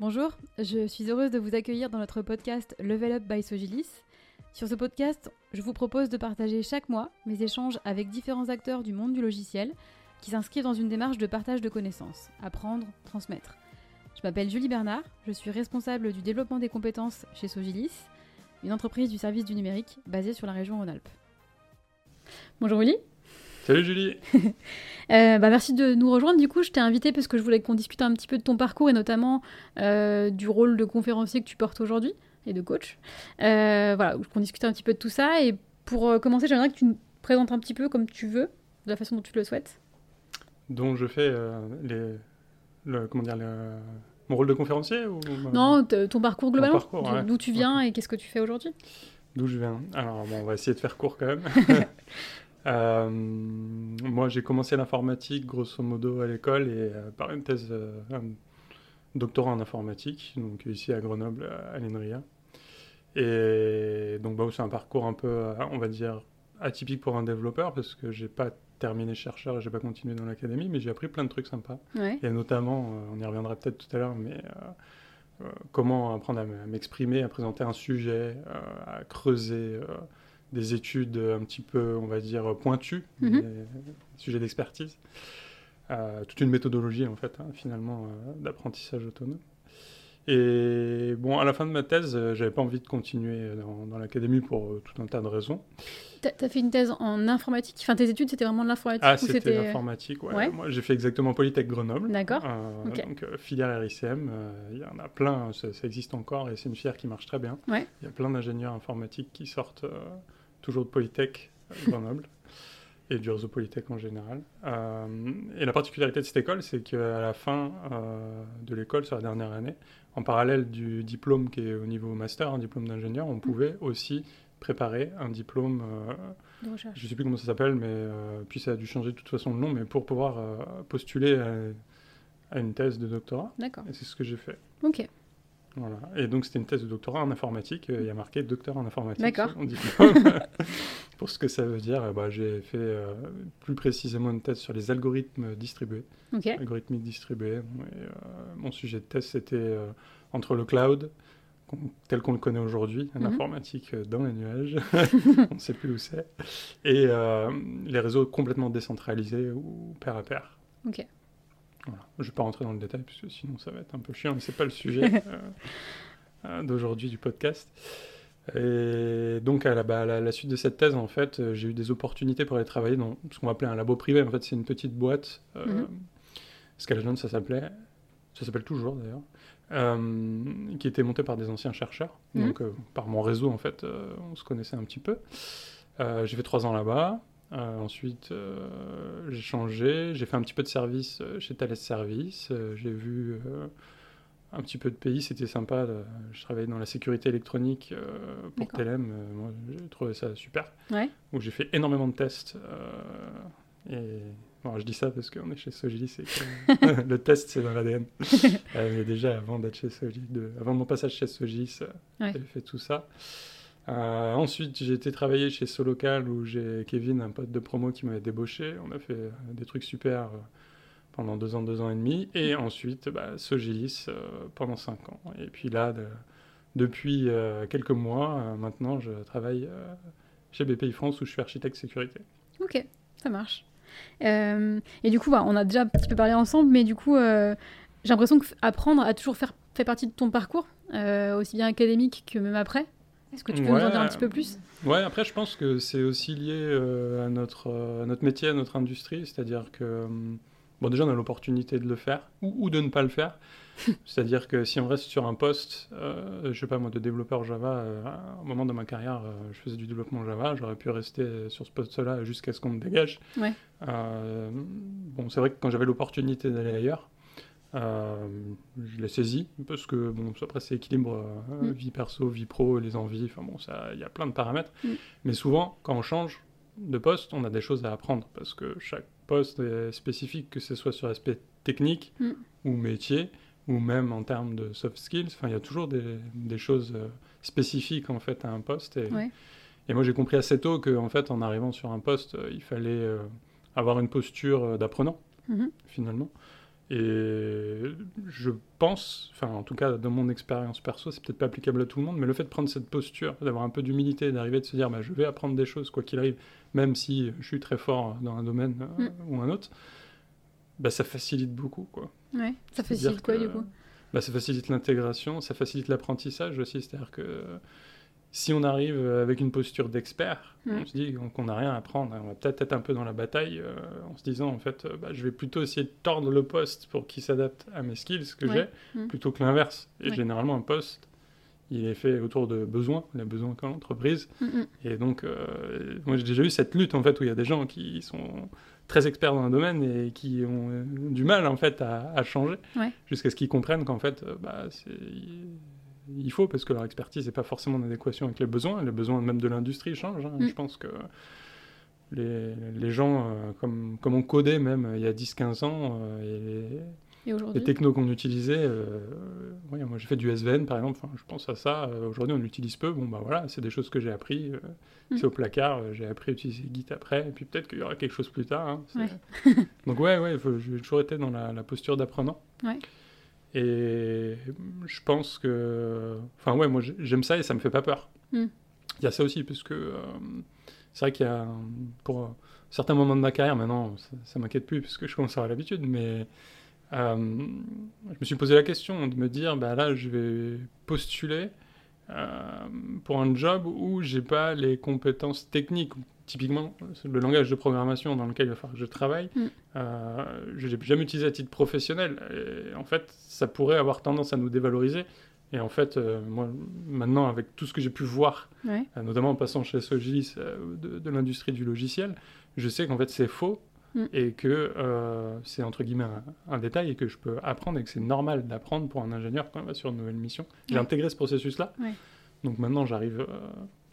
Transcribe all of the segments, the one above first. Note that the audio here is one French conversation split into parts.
Bonjour, je suis heureuse de vous accueillir dans notre podcast Level Up by Sogilis. Sur ce podcast, je vous propose de partager chaque mois mes échanges avec différents acteurs du monde du logiciel qui s'inscrivent dans une démarche de partage de connaissances, apprendre, transmettre. Je m'appelle Julie Bernard, je suis responsable du développement des compétences chez Sogilis, une entreprise du service du numérique basée sur la région Rhône-Alpes. Bonjour Willy. Salut Julie. Euh, bah, merci de nous rejoindre. Du coup, je t'ai invité parce que je voulais qu'on discute un petit peu de ton parcours et notamment euh, du rôle de conférencier que tu portes aujourd'hui et de coach. Euh, voilà, qu'on discute un petit peu de tout ça. Et pour commencer, j'aimerais que tu nous présentes un petit peu comme tu veux, de la façon dont tu le souhaites. Donc je fais les, le, comment dire, mon rôle de conférencier ou... Non, ton parcours globalement. D'où tu viens et qu'est-ce que tu fais aujourd'hui? D'où je viens? Alors, bon, on va essayer de faire court quand même. Euh, moi, j'ai commencé l'informatique grosso modo à l'école et euh, par une thèse, euh, un doctorat en informatique, donc ici à Grenoble, à l'INRIA. Et donc, bah, c'est un parcours un peu, on va dire, atypique pour un développeur parce que j'ai pas terminé chercheur et j'ai pas continué dans l'académie, mais j'ai appris plein de trucs sympas. Et notamment, on y reviendra peut-être tout à l'heure, mais comment apprendre à m'exprimer, à présenter un sujet, à creuser des études un petit peu, on va dire, pointues, mhm. des sujets d'expertise. Euh, toute une méthodologie, en fait, hein, finalement, euh, d'apprentissage autonome. Et bon, à la fin de ma thèse, euh, j'avais pas envie de continuer dans, l'académie pour tout un tas de raisons. Tu as fait une thèse en informatique Enfin, tes études, c'était vraiment de l'informatique Ah, c'était l'informatique, ouais. Moi, j'ai fait exactement Polytech Grenoble. D'accord. Donc, filière RICM, il y en a plein, ça, ça existe encore et c'est une filière qui marche très bien. Il y a plein d'ingénieurs informatiques qui sortent toujours de Polytech Grenoble et du réseau Polytech en général. Euh, et la particularité de cette école, c'est qu'à la fin euh, de l'école, sur la dernière année, en parallèle du diplôme qui est au niveau master, un diplôme d'ingénieur, on pouvait aussi préparer un diplôme. Euh, je ne sais plus comment ça s'appelle, mais puis ça a dû changer de toute façon le nom, mais pour pouvoir postuler à, à, une thèse de doctorat. D'accord. Et c'est ce que j'ai fait. Ok. Voilà. Et donc, c'était une thèse de doctorat en informatique. Il y a marqué docteur en informatique. D'accord. Pour ce que ça veut dire, bah, j'ai fait euh, plus précisément une thèse sur les algorithmes distribués. Okay. Algorithmiques distribués. Euh, mon sujet de thèse, c'était euh, entre le cloud, tel qu'on le connaît aujourd'hui, mhm. l'informatique dans les nuages, on ne sait plus où c'est, et les réseaux complètement décentralisés ou pair à pair. Je ne vais pas rentrer dans le détail, parce que sinon ça va être un peu chiant, mais ce n'est pas le sujet euh, euh, d'aujourd'hui du podcast. Et donc, à la, bah, la, suite de cette thèse, en fait, euh, j'ai eu des opportunités pour aller travailler dans ce qu'on va appeler un labo privé. En fait, c'est une petite boîte. Euh, mm ça s'appelait. Ça s'appelle toujours, d'ailleurs. qui était montée par des anciens chercheurs. Mhm. Donc, par mon réseau, en fait, on se connaissait un petit peu. j'ai fait trois ans là-bas. Euh, ensuite, euh, j'ai changé, j'ai fait un petit peu de service euh, chez Thales Service, j'ai vu un petit peu de pays, c'était sympa. je travaillais dans la sécurité électronique pour Telem, moi j'ai trouvé ça super. Ouais. Où j'ai fait énormément de tests. et bon, je dis ça parce qu'on est chez Sogilis et que le test c'est dans l'ADN. mais déjà avant d'être chez avant mon passage chez Sogilis, ouais. j'ai fait tout ça. Euh, ensuite, j'ai été travailler chez Solocal où j'ai Kevin, un pote de promo, qui m'avait débauché. On a fait euh, des trucs super euh, pendant deux ans, deux ans et demi. Et ensuite, bah, Sogilis pendant cinq ans. Et puis là, depuis quelques mois, maintenant, je travaille chez BPI France où je suis architecte sécurité. Ok, ça marche. et du coup, bah, on a déjà un petit peu parlé ensemble, mais du coup, j'ai l'impression qu'apprendre a toujours fait partie de ton parcours, aussi bien académique que même après. Est-ce que tu peux nous en dire un petit peu plus? Ouais, après, je pense que c'est aussi lié euh, à, notre, euh, notre métier, à notre industrie. C'est-à-dire que, euh, bon, déjà, on a l'opportunité de le faire ou, de ne pas le faire. C'est-à-dire que si on reste sur un poste, je sais pas moi, de développeur Java, à un moment de ma carrière, je faisais du développement Java, j'aurais pu rester sur ce poste-là jusqu'à ce qu'on me dégage. Ouais. bon, c'est vrai que quand j'avais l'opportunité d'aller ailleurs, euh, je l'ai saisi parce que bon, après c'est équilibre euh, mm. vie perso, vie pro, les envies. Enfin bon, ça, il y a plein de paramètres. Mm. Mais souvent, quand on change de poste, on a des choses à apprendre parce que chaque poste est spécifique, que ce soit sur l'aspect technique mm. ou métier ou même en termes de soft skills. Enfin, il y a toujours des, des choses euh, spécifiques en fait à un poste. Et, et moi, j'ai compris assez tôt que en fait, en arrivant sur un poste, il fallait avoir une posture d'apprenant mm-hmm. finalement Et je pense, enfin en tout cas dans mon expérience perso, c'est peut-être pas applicable à tout le monde, mais le fait de prendre cette posture, d'avoir un peu d'humilité, d'arriver de se dire bah, je vais apprendre des choses quoi qu'il arrive, même si je suis très fort dans un domaine euh, Mm. ou un autre, bah, ça facilite beaucoup. Quoi. Ouais. Ça facilite quoi que, du coup? bah, Ça facilite l'intégration, ça facilite l'apprentissage aussi, c'est-à-dire que si on arrive avec une posture d'expert, on se dit qu'on n'a rien à apprendre, on va peut-être être un peu dans la bataille euh, en se disant en fait, euh, bah, je vais plutôt essayer de tordre le poste pour qu'il s'adapte à mes skills que Ouais. j'ai, Mm. plutôt que l'inverse. Et Ouais. généralement, un poste, il est fait autour de besoins, les besoins qu'a l'entreprise. Mm, mm. Et donc, euh, moi j'ai déjà eu cette lutte en fait où il y a des gens qui sont très experts dans un domaine et qui ont euh, du mal en fait à, à changer Ouais. jusqu'à ce qu'ils comprennent qu'en fait, euh, bah, c'est il faut parce que leur expertise n'est pas forcément en adéquation avec les besoins. Les besoins même de l'industrie changent. hein. Mm. Je pense que les, les gens, euh, comme, comme on codait même euh, il y a 10-15 ans, euh, et les- Et les technos qu'on utilisait, ouais, moi j'ai fait du SVN par exemple, je pense à ça, aujourd'hui on l'utilise peu, bon bah voilà, c'est des choses que j'ai appris, Mm. c'est au placard, j'ai appris à utiliser Git après, et puis peut-être qu'il y aura quelque chose plus tard. hein, Ouais. Donc ouais, ouais, j'ai toujours été dans la, la posture d'apprenant. Ouais. Et je pense que, enfin ouais, moi j'ai- j'aime ça et ça me fait pas peur. Mm. Il y a ça aussi, parce que euh, c'est vrai qu'il y a, pour euh, certains moments de ma carrière, maintenant ça, ça m'inquiète plus, parce que je commence à avoir l'habitude, mais euh, je me suis posé la question de me dire, bah là, je vais postuler pour un job où j'ai pas les compétences techniques. Typiquement, le langage de programmation dans lequel il va falloir que je travaille, Mm. euh, je l'ai jamais utilisé à titre professionnel. Et en fait, ça pourrait avoir tendance à nous dévaloriser. Et en fait, euh, moi, maintenant, avec tout ce que j'ai pu voir, Ouais. euh, notamment en passant chez euh, de, de l'industrie du logiciel, je sais qu'en fait c'est faux Mm. et que euh, c'est entre guillemets un, un détail et que je peux apprendre et que c'est normal d'apprendre pour un ingénieur quand il va sur une nouvelle mission. J'ai Ouais. intégré ce processus-là, Ouais. donc maintenant j'arrive euh,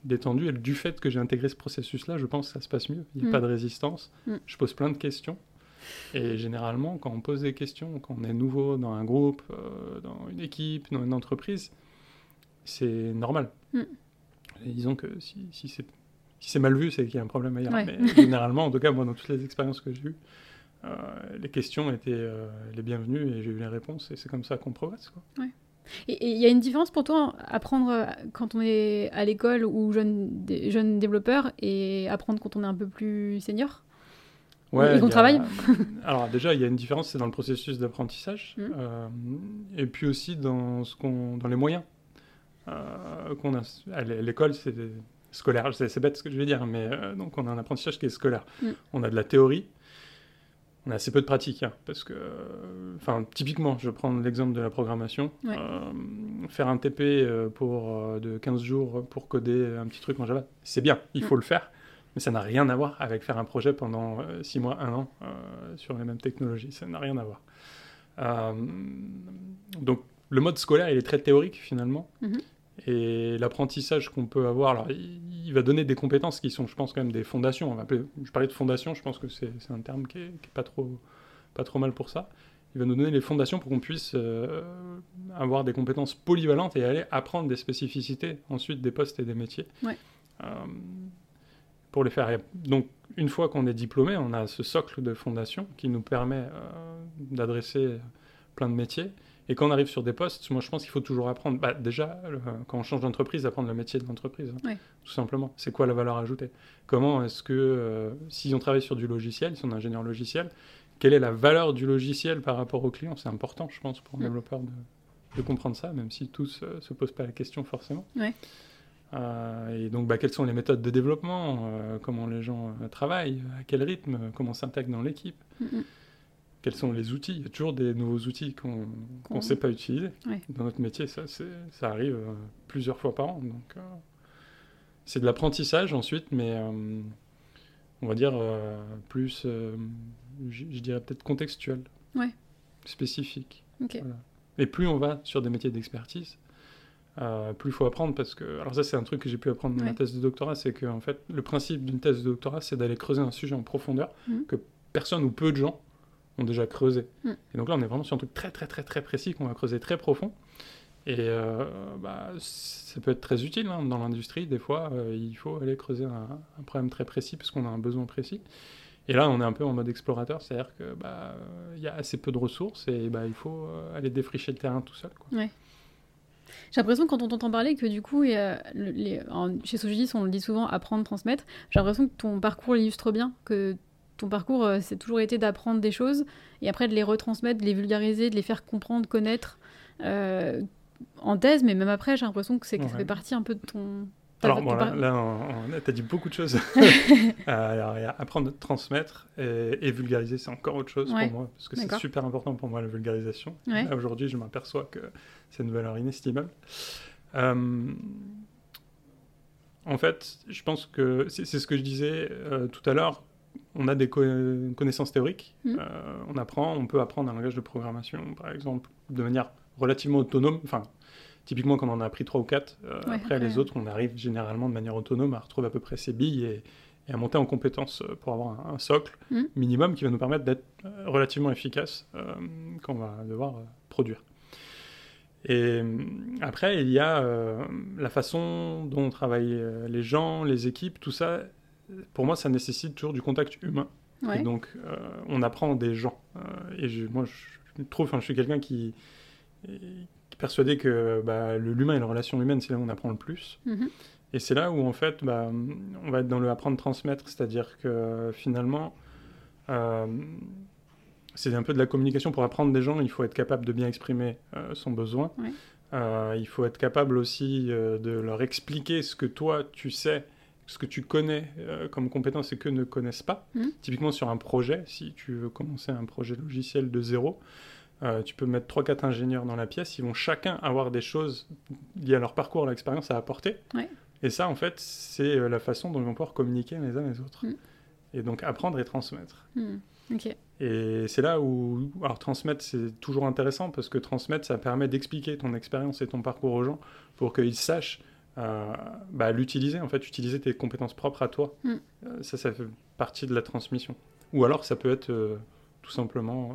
détendu et du fait que j'ai intégré ce processus-là, je pense que ça se passe mieux. Il n'y a Mm. pas de résistance. Mm. Je pose plein de questions. Et généralement, quand on pose des questions, quand on est nouveau dans un groupe, euh, dans une équipe, dans une entreprise, c'est normal. Et disons que si, si c'est si c'est mal vu, c'est qu'il y a un problème ailleurs. Ouais. Mais généralement, en tout cas, moi, dans toutes les expériences que j'ai eues, euh, les questions étaient euh, les bienvenues et j'ai eu les réponses. Et c'est comme ça qu'on progresse. Quoi. Et et il y a une différence pour toi apprendre euh, quand on est à l'école ou jeune, dé- jeune développeur et apprendre quand on est un peu plus senior? Et qu'on a- travaille? Alors déjà, il y a une différence, c'est dans le processus d'apprentissage, euh, et puis aussi dans, ce qu'on, dans les moyens qu'on a. À l'é- l'école, c'est scolaire, c'est, bête ce que je vais dire, mais euh, donc on a un apprentissage qui est scolaire. Mhm. On a de la théorie, on a assez peu de pratique, hein, parce que, euh, enfin, typiquement, je vais prendre l'exemple de la programmation. Ouais. Euh, faire un TP euh, pour, de 15 jours pour coder un petit truc en Java, c'est bien, il Mm. faut le faire. Mais ça n'a rien à voir avec faire un projet pendant 6 mois, 1 an sur les mêmes technologies. Ça n'a rien à voir. Donc le mode scolaire, il est très théorique finalement. Mhm. Et l'apprentissage qu'on peut avoir, alors, il, il va donner des compétences qui sont, je pense, quand même des fondations. On va appeler, je parlais de fondation, je pense que c'est un terme qui est, qui est pas, trop, pas trop mal pour ça. Il va nous donner les fondations pour qu'on puisse euh, avoir des compétences polyvalentes et aller apprendre des spécificités ensuite des postes et des métiers. Ouais. Euh, pour les faire. Et donc, une fois qu'on est diplômé, on a ce socle de fondation qui nous permet euh, d'adresser plein de métiers. Et quand on arrive sur des postes, moi je pense qu'il faut toujours apprendre. Bah, déjà, le- quand on change d'entreprise, apprendre le métier de l'entreprise, hein, tout simplement. C'est quoi la valeur ajoutée? Comment est-ce que, euh, si on travaille sur du logiciel, si on est ingénieur logiciel, quelle est la valeur du logiciel par rapport au client C'est important, je pense, pour un Mm. développeur de, de comprendre ça, même si tous ne se posent pas la question forcément. Euh, et donc, bah, quelles sont les méthodes de développement? Euh, Comment les gens euh, travaillent? À quel rythme? Comment s'intègrent dans l'équipe? Mhm. Quels sont les outils Il y a toujours des nouveaux outils qu'on ne sait pas utiliser. Ouais. Dans notre métier, ça, ça arrive euh, plusieurs fois par an. Donc, euh, c'est de l'apprentissage ensuite, mais euh, on va dire plus, je dirais peut-être contextuel, Ouais. spécifique. Voilà. Et plus on va sur des métiers d'expertise, plus il faut apprendre parce que. Alors, ça, c'est un truc que j'ai pu apprendre dans ma thèse de doctorat c'est que, en fait, le principe d'une thèse de doctorat, c'est d'aller creuser un sujet en profondeur Mhm. que personne ou peu de gens ont déjà creusé. Mhm. Et donc là, on est vraiment sur un truc très, très, très, très précis qu'on va creuser très profond. Et euh, bah, ça peut être très utile hein, dans l'industrie. Des fois, euh, il faut aller creuser un, un problème très précis parce qu'on a un besoin précis. Et là, on est un peu en mode explorateur, c'est-à-dire que bah, il y a assez peu de ressources et bah, il faut euh, aller défricher le terrain tout seul. Quoi. Ouais. J'ai l'impression quand on t'entend parler que du coup, le- les- en- chez Sogidis, on le dit souvent, apprendre, transmettre. J'ai l'impression que ton parcours l'illustre bien, que ton parcours, euh, c'est toujours été d'apprendre des choses et après de les retransmettre, de les vulgariser, de les faire comprendre, connaître euh, en thèse, mais même après, j'ai l'impression que, c'est, que ça Ouais. fait partie un peu de ton. Alors, bon, là, on- t'as dit beaucoup de choses. Euh, alors, apprendre, transmettre et, et vulgariser, c'est encore autre chose Ouais. pour moi, parce que c'est super important pour moi, la vulgarisation. Ouais. Aujourd'hui, je m'aperçois que c'est une valeur inestimable. Euh, en fait, je pense que c'est c'est ce que je disais euh, tout à l'heure. On a des co- connaissances théoriques, Mhm. euh, on apprend, on peut apprendre un langage de programmation, par exemple, de manière relativement autonome. Enfin, typiquement, quand on en a appris trois ou quatre, euh, Ouais, après les autres, on arrive généralement de manière autonome à retrouver à peu près ses billes et, et à monter en compétences euh, pour avoir un, un socle Mhm. minimum qui va nous permettre d'être relativement efficace euh, quand on va devoir produire. Et après, il y a la façon dont travaillent les gens, les équipes, tout ça. Pour moi, ça nécessite toujours du contact humain. Ouais. Et donc, euh, on apprend des gens. Euh, et je- moi, je trouve, enfin, je suis quelqu'un qui, qui est persuadé que bah, l'humain et la relation humaine, c'est là où on apprend le plus. Mhm. Et c'est là où, en fait, bah, on va être dans le apprendre-transmettre, c'est-à-dire que finalement, euh, c'est un peu de la communication. Pour apprendre des gens, il faut être capable de bien exprimer son besoin. Ouais. Il faut être capable aussi de leur expliquer ce que toi, tu sais, ce que tu connais euh, comme compétence et qu'eux ne connaissent pas. Mhm. Typiquement sur un projet, si tu veux commencer un projet logiciel de zéro, euh, tu peux mettre 3-4 ingénieurs dans la pièce, ils vont chacun avoir des choses liées à leur parcours, à leur expérience à apporter. Ouais. Et ça, en fait, c'est euh, la façon dont ils vont pouvoir communiquer les uns les autres. Mhm. Et donc apprendre et transmettre. Ok. Et c'est là où, alors transmettre, c'est toujours intéressant parce que transmettre, ça permet d'expliquer ton expérience et ton parcours aux gens pour qu'ils sachent euh, bah, l'utiliser, en fait, utiliser tes compétences propres à toi. Mm. Euh, ça, ça fait partie de la transmission. Ou alors, ça peut être euh, tout simplement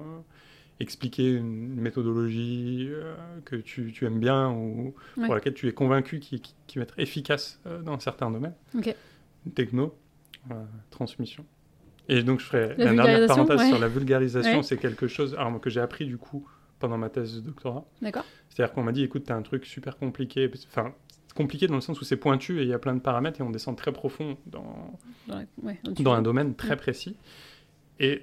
expliquer une méthodologie que tu, tu aimes bien ou Ouais. pour laquelle tu es convaincu qui, qui, qui va être efficace dans certains domaines. Techno, transmission. Et donc, je ferai La la, dernière parenthèse ouais. sur la vulgarisation. Ouais. C'est quelque chose alors, que j'ai appris du coup pendant ma thèse de doctorat. D'accord. C'est-à-dire qu'on m'a dit, écoute, tu as un truc super compliqué. Enfin, compliqué dans le sens où c'est pointu et il y a plein de paramètres et on descend très profond dans, Dans, ouais, un domaine très précis. Et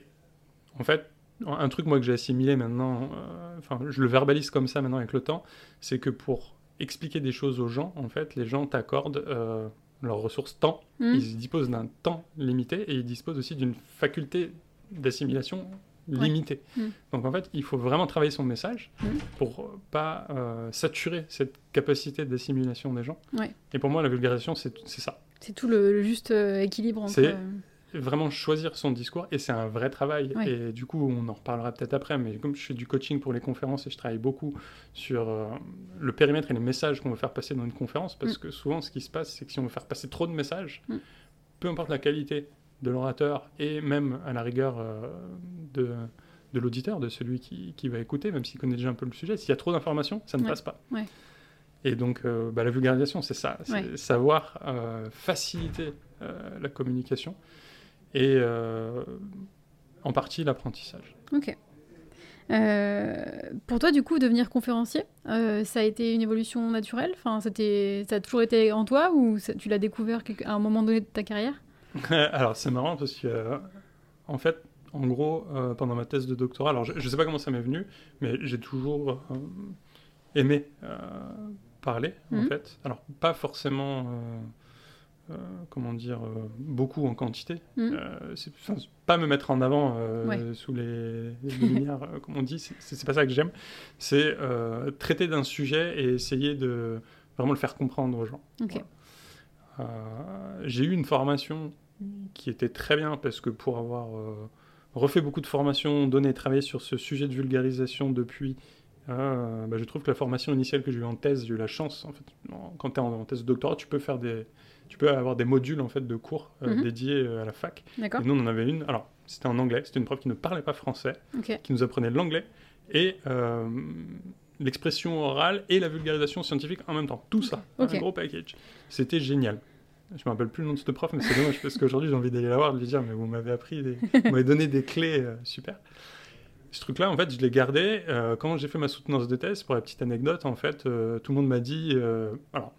en fait, un truc moi que j'ai assimilé maintenant, euh, enfin, je le verbalise comme ça maintenant avec le temps, c'est que pour expliquer des choses aux gens, en fait, les gens t'accordent euh, leurs ressources temps. Hmm. Ils disposent d'un temps limité et ils disposent aussi d'une faculté d'assimilation limitée. Mm. Donc en fait, il faut vraiment travailler son message Mm. pour euh, pas euh, saturer cette capacité d'assimilation des gens. Ouais. Et pour moi, la vulgarisation, c'est ça. C'est tout le, le juste euh, équilibre entre. C'est- euh, Vraiment choisir son discours et c'est un vrai travail. Ouais. Et du coup, on en reparlera peut-être après, mais comme je fais du coaching pour les conférences et je travaille beaucoup sur euh, le périmètre et les messages qu'on veut faire passer dans une conférence, parce Mm. que souvent, ce qui se passe, c'est que si on veut faire passer trop de messages, Mm. peu importe la qualité de l'orateur et même à la rigueur euh, de, de l'auditeur, de celui qui, qui va écouter, même s'il connaît déjà un peu le sujet, s'il y a trop d'informations, ça ne Ouais. passe pas. Ouais. Et donc, euh, bah, la vulgarisation, c'est ça, c'est Ouais. savoir euh, faciliter euh, la communication et en partie l'apprentissage. Ok. Pour toi, du coup, devenir conférencier, ça a été une évolution naturelle? Enfin, c'était, Ça a toujours été en toi ou ça- tu l'as découvert à un moment donné de ta carrière? alors, c'est marrant parce que, euh, en fait, en gros, euh, pendant ma thèse de doctorat, alors je ne sais pas comment ça m'est venu, mais j'ai toujours euh, aimé parler, en Mhm. fait. Alors, pas forcément, comment dire, beaucoup en quantité. Mhm. C'est- pas me mettre en avant Ouais. sous les, les lumières, comme on dit, c'est- pas ça que j'aime. C'est traiter d'un sujet et essayer de vraiment le faire comprendre aux gens. Euh, j'ai eu une formation qui était très bien parce que pour avoir euh, refait beaucoup de formations, donné et travaillé sur ce sujet de vulgarisation depuis, euh, bah, je trouve que la formation initiale que j'ai eue en thèse, j'ai eu la chance, en fait, quand tu es en, en thèse de doctorat, tu peux faire des, tu peux avoir des modules en fait de cours euh, Mhm. dédiés à la fac. D'accord. Et nous, on en avait une. Alors, c'était en anglais. C'était une prof qui ne parlait pas français, qui nous apprenait l'anglais et euh, l'expression orale et la vulgarisation scientifique en même temps. Tout ça, un gros package. C'était génial. Je me rappelle plus le nom de ce prof, mais c'est dommage parce qu'aujourd'hui j'ai envie d'aller la voir, de lui dire mais vous m'avez appris, des... vous m'avez donné des clés euh, super. Ce truc-là, en fait, je l'ai gardé euh, quand j'ai fait ma soutenance de thèse. Pour la petite anecdote, en fait, euh, tout le monde m'a dit, alors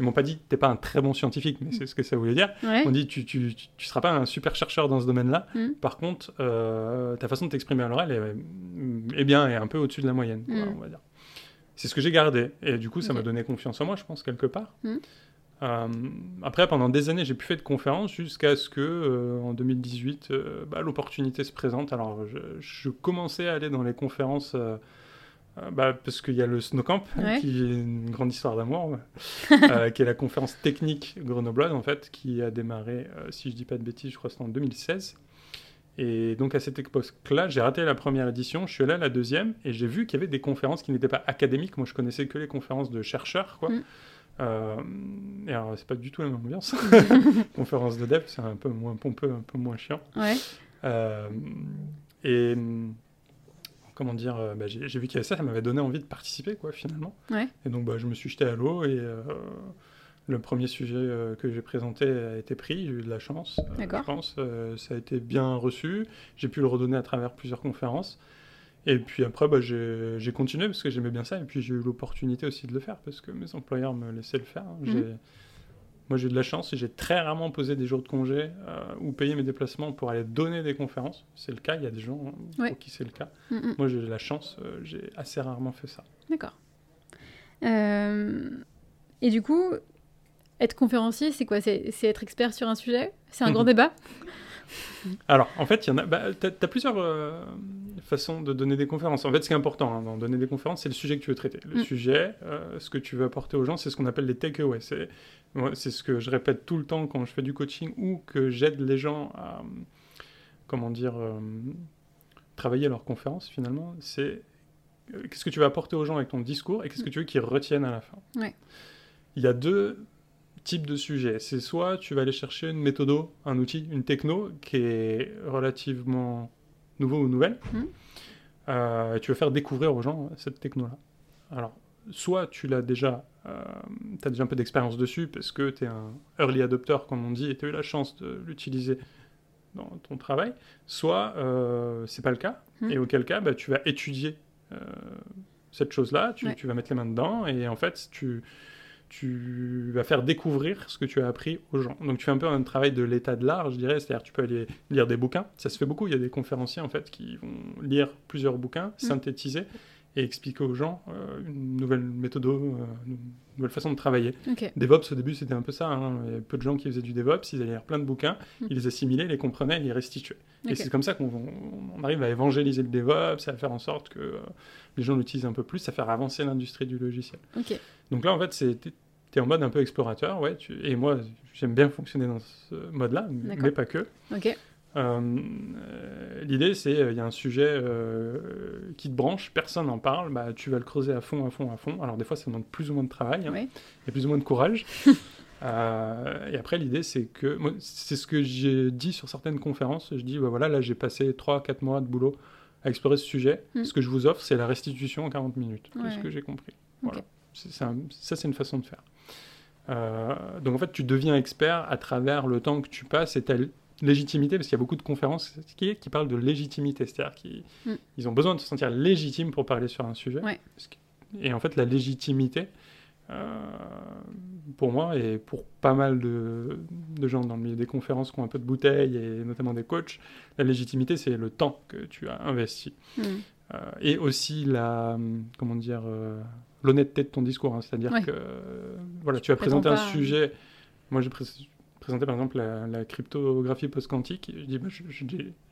ils m'ont pas dit t'es pas un très bon scientifique, mais c'est ce que ça voulait dire. Ouais. On dit tu, tu, tu seras pas un super chercheur dans ce domaine-là. Mm. Par contre, euh, ta façon de t'exprimer à l'oral est, est bien, est un peu au-dessus de la moyenne, quoi, Mm. on va dire. C'est ce que j'ai gardé. Et du coup, ça m'a donné confiance en moi, je pense, quelque part. Mm. Euh, après, pendant des années, j'ai plus fait de conférences jusqu'à ce que, euh, en 2018, euh, bah, l'opportunité se présente. Alors, je, je commençais à aller dans les conférences bah, parce qu'il y a le Snowcamp, Ouais. qui est une grande histoire d'amour, qui est la conférence technique grenobloise, en fait, qui a démarré, si je dis pas de bêtises, je crois que c'était en 2016. Et donc à cette époque-là, j'ai raté la première édition, je suis allé à la deuxième, et j'ai vu qu'il y avait des conférences qui n'étaient pas académiques. Moi, je connaissais que les conférences de chercheurs, quoi. Mm. Euh, et alors, c'est pas du tout la même ambiance. Conférence de dev, c'est un peu moins pompeux, un peu moins chiant. Ouais. Euh, et comment dire, euh, bah, j'ai vu qu'il y avait ça, ça m'avait donné envie de participer, quoi, finalement. Ouais. Et donc, bah, je me suis jeté à l'eau et euh, le premier sujet euh, que j'ai présenté a été pris. J'ai eu de la chance, euh, D'accord. je pense. Ça a été bien reçu. J'ai pu le redonner à travers plusieurs conférences. Et puis après, bah, j'ai continué parce que j'aimais bien ça. Et puis j'ai eu l'opportunité aussi de le faire parce que mes employeurs me laissaient le faire. J'ai- Moi, j'ai eu de la chance et j'ai très rarement posé des jours de congé euh, ou payé mes déplacements pour aller donner des conférences. C'est le cas, il y a des gens hein, Ouais. pour qui c'est le cas. Mm, mm. Moi, j'ai de la chance, euh, j'ai assez rarement fait ça. D'accord. Euh, Et du coup, être conférencier, c'est quoi? C'est être expert sur un sujet? C'est un Mhm. grand débat? Alors, en fait, il y en a. Bah, t'as, t'as plusieurs façons de donner des conférences. En fait, ce qui est important hein, dans donner des conférences, c'est le sujet que tu veux traiter. Le Mm. sujet, euh, ce que tu veux apporter aux gens, c'est ce qu'on appelle les takeaways. C'est, ce que je répète tout le temps quand je fais du coaching ou que j'aide les gens à, comment dire, euh, travailler leur conférence. Finalement, c'est euh, qu'est-ce que tu veux apporter aux gens avec ton discours et qu'est-ce que tu veux qu'ils retiennent à la fin. Ouais. Il y a deux types de sujets. C'est soit tu vas aller chercher une méthode, un outil, une techno qui est relativement nouveau ou nouvelle, Mhm. euh, tu veux faire découvrir aux gens cette techno-là. Alors, soit tu l'as déjà, tu as déjà un peu d'expérience dessus parce que tu es un early adopter, comme on dit, et tu as eu la chance de l'utiliser dans ton travail, soit euh, c'est pas le cas, Mhm. et auquel cas bah, tu vas étudier euh, cette chose-là, tu, Ouais. tu vas mettre les mains dedans, et en fait, tu, tu vas faire découvrir ce que tu as appris aux gens. Donc tu fais un peu un travail de l'état de l'art, je dirais, c'est-à-dire tu peux aller lire des bouquins, ça se fait beaucoup, il y a des conférenciers en fait qui vont lire plusieurs bouquins, synthétiser et expliquer aux gens euh, une nouvelle méthode, euh, une nouvelle façon de travailler. Ok. DevOps au début c'était un peu ça, hein. il y avait peu de gens qui faisaient du DevOps, ils allaient lire plein de bouquins, Mm. ils les assimilaient, les comprenaient, ils les restituaient. Et c'est comme ça qu'on on arrive à évangéliser le DevOps, à faire en sorte que euh, les gens l'utilisent un peu plus, à faire avancer l'industrie du logiciel. Donc là, en fait, c'est t'es es en mode un peu explorateur, ouais. Tu, et moi, j'aime bien fonctionner dans ce mode-là, mais pas que. Euh, euh, L'idée, c'est il y a un sujet euh, qui te branche, personne n'en parle, bah, tu vas le creuser à fond, à fond, à fond. Alors des fois, ça demande plus ou moins de travail, hein. A plus ou moins de courage. Euh, et après, l'idée, c'est que c'est ce que j'ai dit sur certaines conférences. Je dis, bah, voilà, là, j'ai passé 3-4 mois de boulot à explorer ce sujet. Mm. Ce que je vous offre, c'est la restitution en 40 minutes, Ouais. ce que j'ai compris. Voilà. C'est- c'est un- ça, c'est une façon de faire. Euh, donc, en fait, tu deviens expert à travers le temps que tu passes et ta légitimité, parce qu'il y a beaucoup de conférences qui, qui parlent de légitimité, c'est-à-dire qu'ils Mm. ont besoin de se sentir légitimes pour parler sur un sujet. Ouais. Et en fait, la légitimité, euh, pour moi et pour pas mal de, de gens dans le milieu des conférences qui ont un peu de bouteille et notamment des coachs, la légitimité, c'est le temps que tu as investi. Hmm. Euh, et aussi la, comment dire, euh, l'honnêteté de ton discours. hein. C'est-à-dire Ouais. que voilà, tu prétends présenter un sujet. Moi, j'ai pré- présenté par exemple la, la cryptographie post-quantique. Je dis, bah, je ne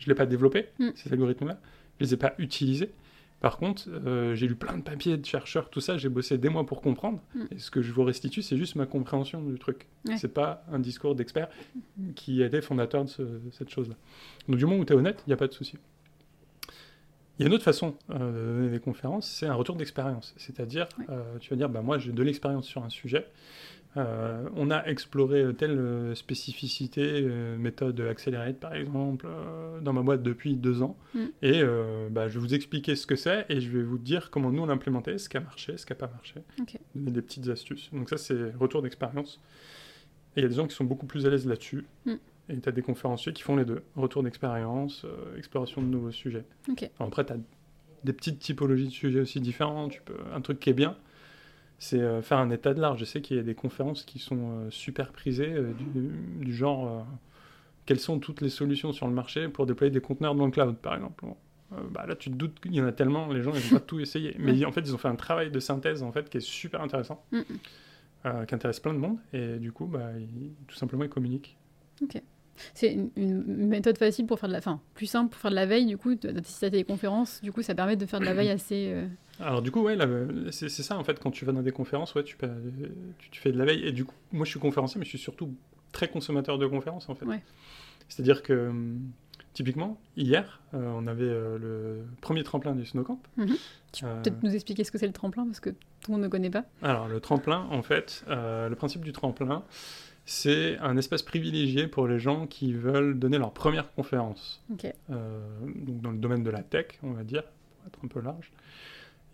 l'ai pas développé, Mm. ces algorithmes-là. Je les ai pas utilisés. Par contre, euh, j'ai lu plein de papiers de chercheurs, tout ça. J'ai bossé des mois pour comprendre. Mm. Et ce que je vous restitue, c'est juste ma compréhension du truc. Ouais. C'est pas un discours d'expert qui était fondateur de ce- cette chose-là. Donc, du moment où tu es honnête, il n'y a pas de souci. Il y a une autre façon euh, de donner des conférences, c'est un retour d'expérience. C'est-à-dire, euh, tu vas dire, bah, moi j'ai de l'expérience sur un sujet, Euh, on a exploré telle spécificité, méthode Accelerate par exemple, dans ma boîte depuis deux ans, Mm. et bah, je vais vous expliquer ce que c'est, et je vais vous dire comment nous on l'a implémenté, ce qui a marché, ce qui n'a pas marché, donner des petites astuces. Donc ça c'est retour d'expérience. Et il y a des gens qui sont beaucoup plus à l'aise là-dessus. Mm. Et tu as des conférenciers qui font les deux. Retour d'expérience, euh, exploration de nouveaux sujets. Ok. Alors après, tu as des petites typologies de sujets aussi différents. Tu peux... Un truc qui est bien, c'est euh, faire un état de l'art. Je sais qu'il y a des conférences qui sont euh, super prisées, du, du genre quelles sont toutes les solutions sur le marché pour déployer des conteneurs dans le cloud, par exemple. Bah là, tu te doutes qu'il y en a tellement, les gens ils vont pas tout essayer. Mais en fait, ils ont fait un travail de synthèse en fait qui est super intéressant, Mm, mm. qui intéresse plein de monde, et du coup, bah, ils- tout simplement, ils communiquent. C'est une, une méthode facile pour faire de la, enfin, plus simple pour faire de la veille. Du coup, d'assister à des conférences, du coup, ça permet de faire de la veille assez. euh, Alors du coup, ouais, c'est ça en fait, quand tu vas dans des conférences, ouais, tu, peux- tu, tu fais de la veille. Et du coup, moi je suis conférencier, mais je suis surtout très consommateur de conférences en fait. Ouais. C'est-à-dire que, typiquement, hier, euh, on avait euh, le premier tremplin du Snowcamp. Tu Euh, peux peut-être nous expliquer ce que c'est le tremplin parce que tout le monde ne connaît pas. Alors, le tremplin, en fait, le principe du tremplin, c'est un espace privilégié pour les gens qui veulent donner leur première conférence. Euh, donc dans le domaine de la tech, on va dire, pour être un peu large.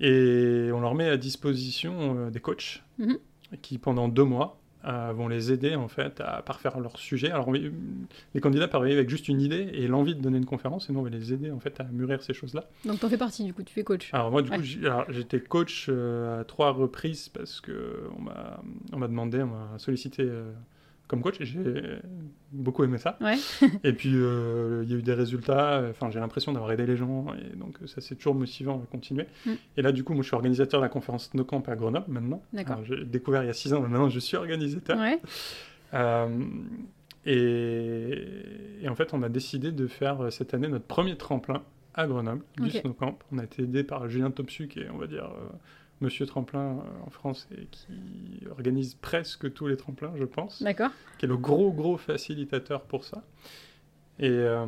Et on leur met à disposition euh, des coachs Mhm. qui, pendant deux mois, euh, vont les aider en fait à parfaire leur sujet. Alors les candidats arriver avec juste une idée et l'envie de donner une conférence, et nous on va les aider en fait à mûrir ces choses-là. Donc, t'en fais partie, du coup, tu fais coach. Alors moi du Ouais. coup j'étais coach à trois reprises parce que on m'a demandé, on m'a sollicité comme coach j'ai beaucoup aimé ça. Ouais. et puis euh, il y a eu des résultats, enfin j'ai l'impression d'avoir aidé les gens et donc ça c'est toujours motivant à continuer. Mm. Et là du coup moi je suis organisateur de la conférence NoCamp à Grenoble maintenant. D'accord. J'ai découvert il y a six ans, mais maintenant je suis organisateur. Ouais. Euh, et, et en fait, on a décidé de faire euh, cette année notre premier tremplin à Grenoble, du Ok. Snowcamp. On a été aidé par Julien Topsu, qui est, on va dire, euh, monsieur tremplin euh, en France et qui organise presque tous les tremplins, je pense, D'accord. qui est le gros, gros facilitateur pour ça. Et, euh,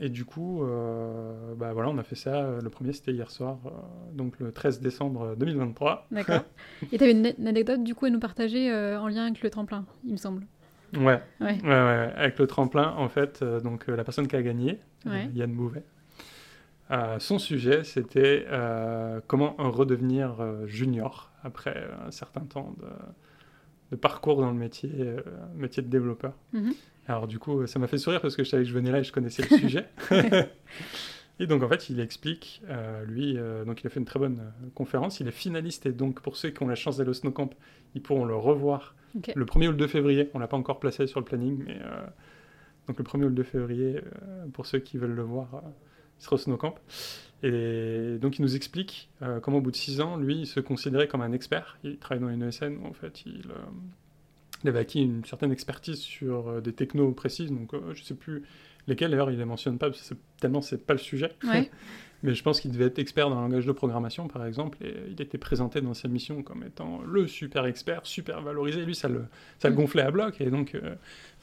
et du coup, euh, bah voilà, on a fait ça. Le premier, c'était hier soir, euh, donc le 13 décembre 2023. D'accord. Et t'avais une, une anecdote, du coup, à nous partager en lien avec le tremplin, il me semble. Ouais. Ouais. Ouais, ouais, ouais. avec le tremplin, en fait, donc la personne qui a gagné. Yann Bouvet, euh, son sujet c'était euh, comment redevenir euh, junior après un certain temps de, de parcours dans le métier, euh, métier de développeur. Mhm. Alors du coup, ça m'a fait sourire parce que je savais que je venais là et je connaissais le sujet. et donc en fait, il explique, lui, donc il a fait une très bonne conférence. Il est finaliste et donc pour ceux qui ont la chance d'aller au Snowcamp, ils pourront le revoir le 1er ou le 2 février. On l'a pas encore placé sur le planning, mais donc le 1er ou le 2 février, pour ceux qui veulent le voir, au Snowcamp. Et donc il nous explique euh, comment au bout de 6 ans, lui, il se considérait comme un expert. Il travaille dans une ESN en fait il, euh, il avait acquis une certaine expertise sur euh, des technos précises. Donc je sais plus lesquels d'ailleurs il les mentionne pas parce que tellement c'est pas le sujet. Ouais. Mais je pense qu'il devait être expert dans le langage de programmation, par exemple, et il était présenté dans sa mission comme étant le super expert, super valorisé. Lui, ça le, ça le Mm. gonflait à bloc, et donc, euh,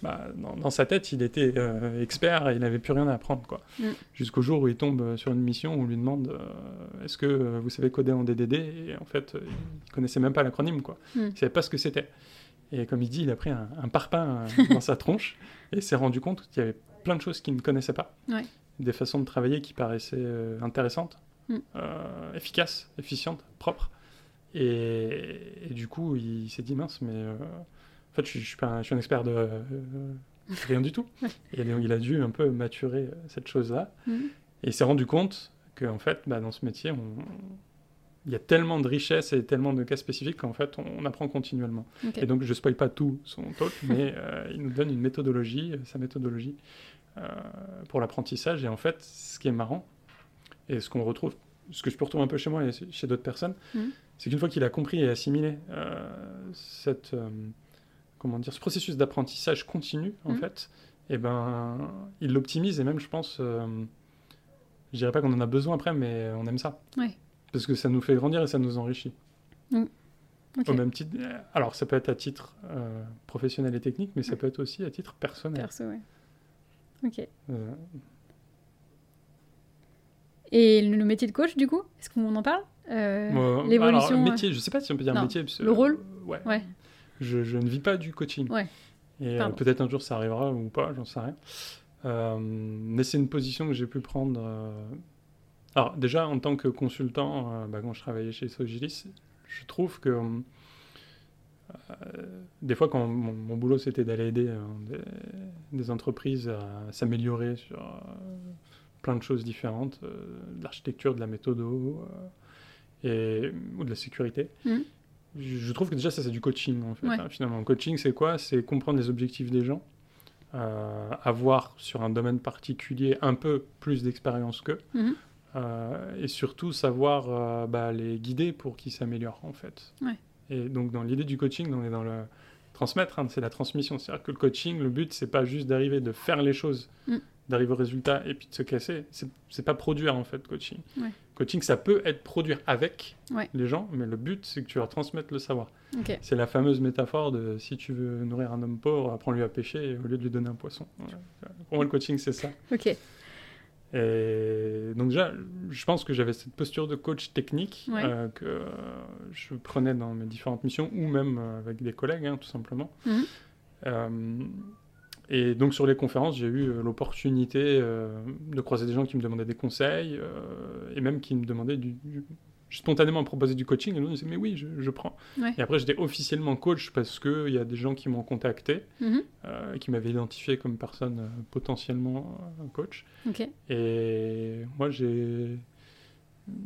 bah, dans, dans sa tête, il était euh, expert et il n'avait plus rien à apprendre, quoi. Mm. Jusqu'au jour où il tombe sur une mission où on lui demande euh, Est-ce que euh, vous savez coder en DDD Et en fait, euh, il connaissait même pas l'acronyme, quoi. Mm. Il savait pas ce que c'était. Et comme il dit, il a pris un, un parpaing euh, dans sa tronche et s'est rendu compte qu'il y avait plein de choses qu'il ne connaissait pas Ouais. Des façons de travailler qui paraissaient euh, intéressantes, Mm. euh, efficaces, efficientes, propres. Et, et du coup, il s'est dit mince, mais euh, en fait, je, suis- je suis pas un, je suis un expert de rien du tout. Et donc, il a dû un peu maturer cette chose-là. Mhm. Et il s'est rendu compte qu'en fait, bah, dans ce métier, on- il y a tellement de richesses et tellement de cas spécifiques qu'en fait, on, apprend continuellement. Et donc, je ne spoil pas tout son talk, mais euh, il nous donne une méthodologie, sa méthodologie pour l'apprentissage. Et en fait, ce qui est marrant, et ce qu'on retrouve, ce que je peux retrouver un peu chez moi et chez d'autres personnes, Mhm. c'est qu'une fois qu'il a compris et assimilé euh, cette, euh, comment dire, ce processus d'apprentissage continu, en Mhm. fait, et ben, il l'optimise et même, je pense, euh, je dirais pas qu'on en a besoin après, mais on aime ça. Ouais. Parce que ça nous fait grandir et ça nous enrichit. Ok. Au même titre, euh, alors ça peut être à titre euh, professionnel et technique, mais ça peut être aussi à titre personnel. Perso, ouais. Ok. Euh, Et le, métier de coach, du coup, est-ce qu'on en parle? Euh, L'évolution. euh, métier, je sais pas si on peut dire Non. métier. parce Le rôle? euh, ouais. Ouais. Je, je ne vis pas du coaching. Ouais. Et peut-être un jour ça arrivera ou pas, j'en sais rien. Mais c'est une position que j'ai pu prendre. Alors, déjà, en tant que consultant, euh, bah, quand je travaillais chez Sogilis, je trouve que des fois, quand mon, mon boulot c'était d'aller aider euh, des, des entreprises à s'améliorer sur euh, plein de choses différentes, euh, de l'architecture, de la méthodo euh, et, ou de la sécurité. Mhm. Je je trouve que déjà ça c'est du coaching en fait. Ouais. hein, finalement, le coaching c'est quoi? C'est comprendre les objectifs des gens, euh, avoir sur un domaine particulier un peu plus d'expérience qu'eux, euh, et surtout savoir euh, bah, les guider pour qu'ils s'améliorent en fait. Ouais. Et donc dans l'idée du coaching, on est dans le transmettre, hein, c'est la transmission. C'est-à-dire que le coaching, le but c'est pas juste d'arriver, de faire les choses, Mm. d'arriver au résultat et puis de se casser. C'est pas produire en fait coaching. Ouais. Coaching, ça peut être produire avec Ouais. les gens, mais le but c'est que tu leur transmettes le savoir. C'est la fameuse métaphore de si tu veux nourrir un homme pauvre, apprends-lui à pêcher au lieu de lui donner un poisson. Voilà. Pour moi, le coaching, c'est ça. Ok. Et donc déjà, je pense que j'avais cette posture de coach technique Ouais. euh, que euh, je prenais dans mes différentes missions ou même euh, avec des collègues, hein, tout simplement. Mhm. Euh, et donc sur les conférences, j'ai eu euh, l'opportunité euh, de croiser des gens qui me demandaient des conseils euh, et même qui me demandaient du, du- spontanément me proposer du coaching. Et nous, on disait mais oui, je, je prends. Ouais. Et après, j'étais officiellement coach parce que il y a des gens qui m'ont contacté, Mhm. euh, qui m'avaient identifié comme personne euh, potentiellement euh, coach. Et moi, j'ai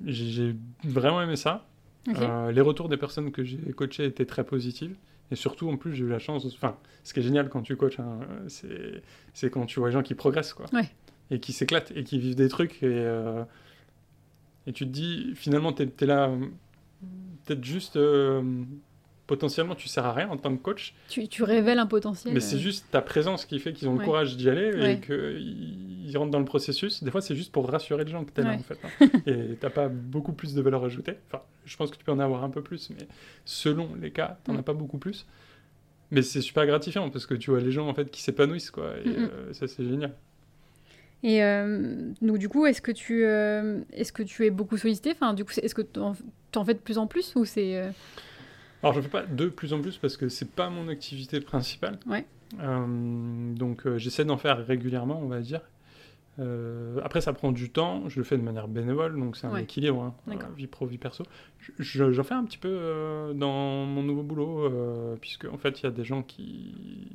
j'ai vraiment aimé ça. Euh, les retours des personnes que j'ai coachées étaient très positifs. Et surtout, en plus, j'ai eu la chance. Enfin, ce qui est génial quand tu coaches, hein, c'est c'est quand tu vois les gens qui progressent, quoi. Ouais. Et qui s'éclatent et qui vivent des trucs. Et, et tu te dis, finalement, tu es, là, peut-être juste. euh, potentiellement, tu sers à rien en tant que coach. Tu, tu révèles un potentiel. Mais c'est euh, juste ta présence qui fait qu'ils ont Ouais. le courage d'y aller Ouais. et qu'ils ils rentrent dans le processus. Des fois, c'est juste pour rassurer les gens que tu es là, en fait. hein. et t'as pas beaucoup plus de valeur ajoutée. Enfin, je pense que tu peux en avoir un peu plus, mais selon les cas, t'en Mm. as pas beaucoup plus. Mais c'est super gratifiant parce que tu vois les gens en fait qui s'épanouissent, quoi. Et Mm, mm. euh, ça, c'est génial. Et euh, donc du coup, est-ce que tu euh, est-ce que tu es beaucoup sollicité? Enfin, du coup, est-ce que tu en, fais de plus en plus ou c'est euh, Alors, je fais pas de plus en plus parce que c'est pas mon activité principale. Ouais. Euh, donc, j'essaie d'en faire régulièrement, on va dire. Après, ça prend du temps. Je le fais de manière bénévole, donc c'est un Ouais. équilibre. hein, vie pro, vie perso. Je- je- J'en fais un petit peu dans mon nouveau boulot, puisque en fait, il y a des gens qui